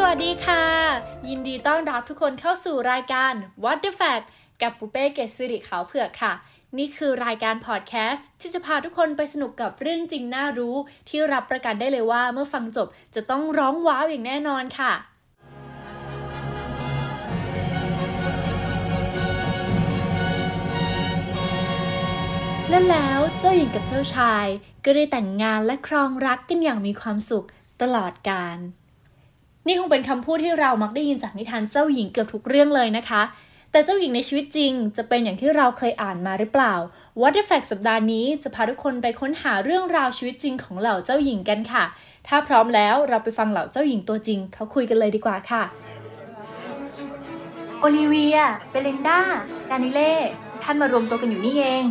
สวัสดีค่ะ ยินดีต้อนรับทุกคนเข้าสู่รายการ What the Fact กับปุเป้เกษสิริขาวเผือกค่ะ นี่คือรายการพอดแคสต์ที่จะพาทุกคนไปสนุกกับเรื่องจริงน่ารู้ ที่รับประกันได้เลยว่าเมื่อฟังจบจะต้องร้องว้าวอย่างแน่นอนค่ะและแล้วเจ้าหญิงกับเจ้าชายก็ได้แต่งงานและครองรักกันอย่างมีความสุขตลอดกาล นี่คงเป็นคำพูดที่เรามักได้ยินจากนิทานเจ้าหญิงเกือบทุกเรื่องเลยนะคะ แต่เจ้าหญิงในชีวิตจริง จะเป็นอย่างที่เราเคยอ่านมาหรือเปล่า What the Fact สัปดาห์นี้จะพาทุกคนไปค้นหาเรื่องราวชีวิตจริงของเหล่าเจ้าหญิงกันค่ะ ถ้าพร้อมแล้วเราไปฟังเหล่าเจ้าหญิงตัวจริง เขาคุยกันเลยดีกว่าค่ะโอลิเวีย เบลินดาดานิเล่ ท่านมารวมตัวกันอยู่นี่เอง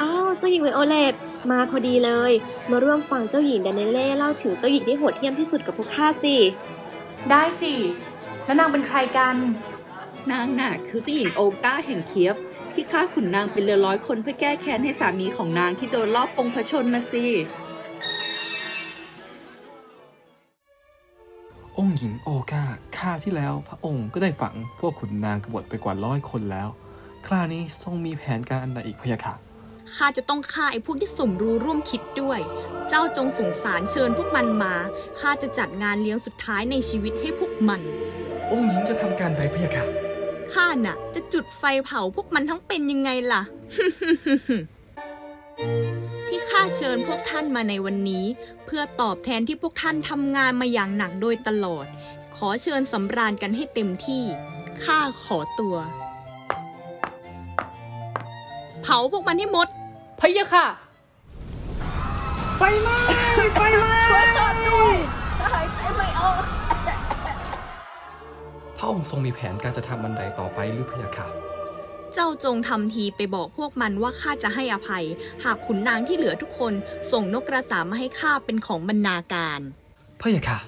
อ้าว เจ้าหญิงไวโอเลตมาพอดีเลย มาร่วมฟังเจ้าหญิงแดนเนเล่เล่าถึงเจ้าหญิงที่โหดเหี้ยมที่สุดกับพวกข้าสิ ได้สิ แล้วนางเป็นใครกัน นางน่ะคือเจ้าหญิงโอกาแห่งเคียฟ ที่ฆ่าขุนนางเป็นเรือร้อยคนเพื่อแก้แค้นให้สามีของนางที่โดนลอบปงพระชนนะสิ องค์หญิงโอกาข้าที่แล้วพระองค์ก็ได้ฝังพวกขุนนางกบฏไปกว่าร้อยคนแล้ว คราวนี้ทรงมีแผนการอันใดอีกพะยะค่ะ ข้าจะต้องฆ่าไอ้พวกที่สมรู้ร่วมคิดด้วย เจ้าจงสงสารเชิญพวกมันมา ข้าจะจัดงานเลี้ยงสุดท้ายในชีวิตให้พวกมัน องค์หญิงจะทำการใดพะยะค่ะข้าน่ะ จะจุดไฟเผาพวกมันทั้งเป็นยังไงล่ะ ที่ข้าเชิญพวกท่านมาในวันนี้ เพื่อตอบแทนที่พวกท่านทำงานมาอย่างหนักโดยตลอด ขอเชิญสำราญกันให้เต็มที่ ข้าขอตัว เผาพวกมันให้หมดพะยะค่ะพระองค์ทรงมีแผนการจะทำอันใดต่อไปหรือพะยะค่ะ เจ้าจงทำทีไปบอกพวกมันว่าข้าจะให้อภัย หากขุนนางที่เหลือทุกคนส่งนกกระสามาให้ข้าเป็นของบรรณาการพะยะค่ะ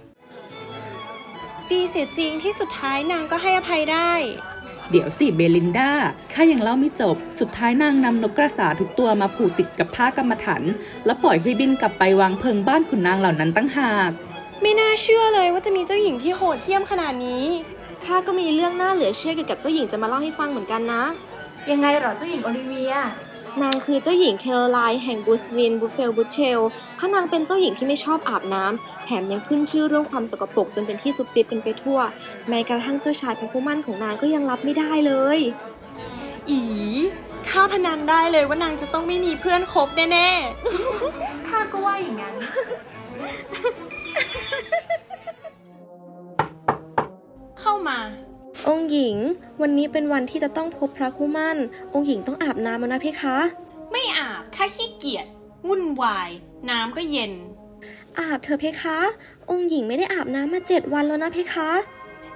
ดีเสียจริงที่สุดท้ายนางก็ให้อภัยได้ เดี๋ยวสิเบลินดาข้ายังเล่าไม่จบ สุดท้ายนางนำนกกระสาทุกตัวมาผูกติดกับผ้ากรรมฐานแล้วปล่อยให้บินกลับไปวางเพลิงบ้านขุนนางเหล่านั้นตั้งหาก ไม่น่าเชื่อเลยว่าจะมีเจ้าหญิงที่โหดเหี้ยมขนาดนี้ข้าก็มีเรื่องน่าเหลือเชื่อเกี่ยวกับเจ้าหญิงจะมาเล่าให้ฟังเหมือนกันนะ ยังไงเหรอเจ้าหญิงโอลิเวีย นางคือเจ้าหญิงแคโรไลน์แห่งบูสวินบูเฟลบูเชลพระนางเป็นเจ้าหญิงที่ไม่ชอบอาบน้ำแถมยังขึ้นชื่อเรื่องความสกปรกจนเป็นที่ซุบซิบกันไปทั่ว แม้กระทั่งเจ้าชายพระผู้มั่นของนางก็ยังรับไม่ได้เลย อีข้าพนันได้เลยว่านางจะต้องไม่มีเพื่อนคบแน่ข้าก็ว่าอย่างนั้น หญิง วันนี้เป็นวันที่จะต้องพบพระคู่มั่น องค์หญิงต้องอาบน้ำแล้วนะเพคะ ไม่อาบข้าขี้เกียจวุ่นวาย น้ำก็เย็น อาบเถอะเพคะ องค์หญิงไม่ได้อาบน้ำมาเจ็ดวันแล้วนะเพคะ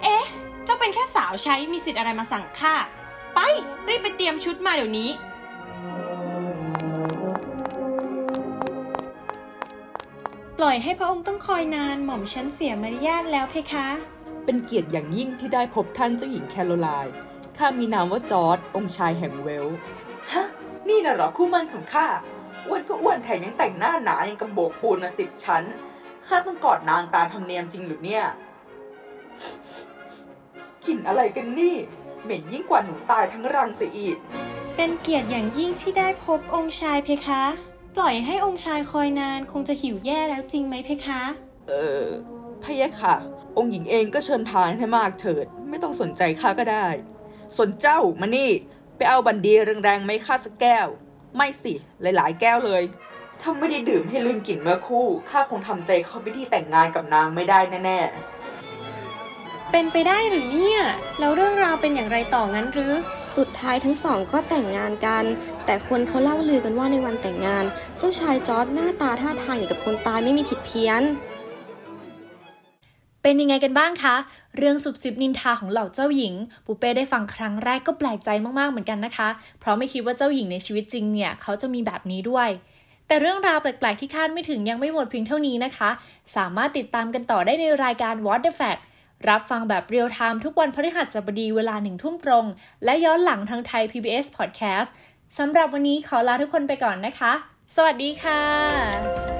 เอ๊ะ เจ้าเป็นแค่สาวใช้มีสิทธิ์อะไรมาสั่งข้าไปรีบไปเตรียมชุดมาเดี๋ยวนี้ปล่อยให้พระองค์ต้องคอยนานหม่อมฉันเสียมารยาทแล้วเพคะ เป็นเกียรติอย่างยิ่งที่ได้พบท่านเจ้าหญิงแคโรไลน์ ข้ามีนามว่าจอร์ดองค์ชายแห่งเวลส์ฮะ นี่น่ะเหรอคู่มั่นของข้า อ้วนก็อ้วนแถมยังแต่งหน้าหนายังกระโบกปูนมาสิบชั้น ข้าต้องกอดนางตามธรรมเนียมจริงหรือเนี่ย กลิ่นอะไรกันนี่ เหม็นยิ่งกว่าหนูตายทั้งรังเสียอีก เป็นเกียรติอย่างยิ่งที่ได้พบองค์ชายเพคะ ปล่อยให้องค์ชายคอยนานคงจะหิวแย่แล้วจริงไหมเพคะ เออพะยะค่ะ องค์หญิงเองก็เชิญทานให้มากเถิด ไม่ต้องสนใจข้าก็ได้ ส่วนเจ้ามานี่ ไปเอาบันดีแรงๆไม่ข้าสักแก้ว ไม่สิหลายๆ แก้วเลย ถ้าไม่ได้ดื่มให้ลืมกลิ่นเมื่อคู่ข้าคงทำใจเข้าพิธีแต่งงานกับนางไม่ได้แน่เป็นไปได้หรือเนี่ย แล้วเรื่องราวเป็นอย่างไรต่องั้นหรือ สุดท้ายทั้งสองก็แต่งงานกัน แต่คนเขาเล่าลือกันว่าในวันแต่งงาน เจ้าชายจอร์ดหน้าตาท่าทางอย่างกับคนตายไม่มีผิดเพี้ยน เป็นยังไงกันบ้างคะ เรื่องสุบซิบนินทาของเหล่าเจ้าหญิง ปูเป้ได้ฟังครั้งแรกก็แปลกใจมากๆเหมือนกันนะคะ เพราะไม่คิดว่าเจ้าหญิงในชีวิตจริงเนี่ยเขาจะมีแบบนี้ด้วย แต่เรื่องราวแปลกๆที่คาดไม่ถึงยังไม่หมดเพียงเท่านี้นะคะ สามารถติดตามกันต่อได้ในรายการ What the Fact รับฟังแบบเรียลไทม์ทุกวันพฤหัสบดีเวลาหนึ่งทุ่มตรง และย้อนหลังทางไทย PBS Podcast สำหรับวันนี้ขอลาทุกคนไปก่อนนะคะ สวัสดีค่ะ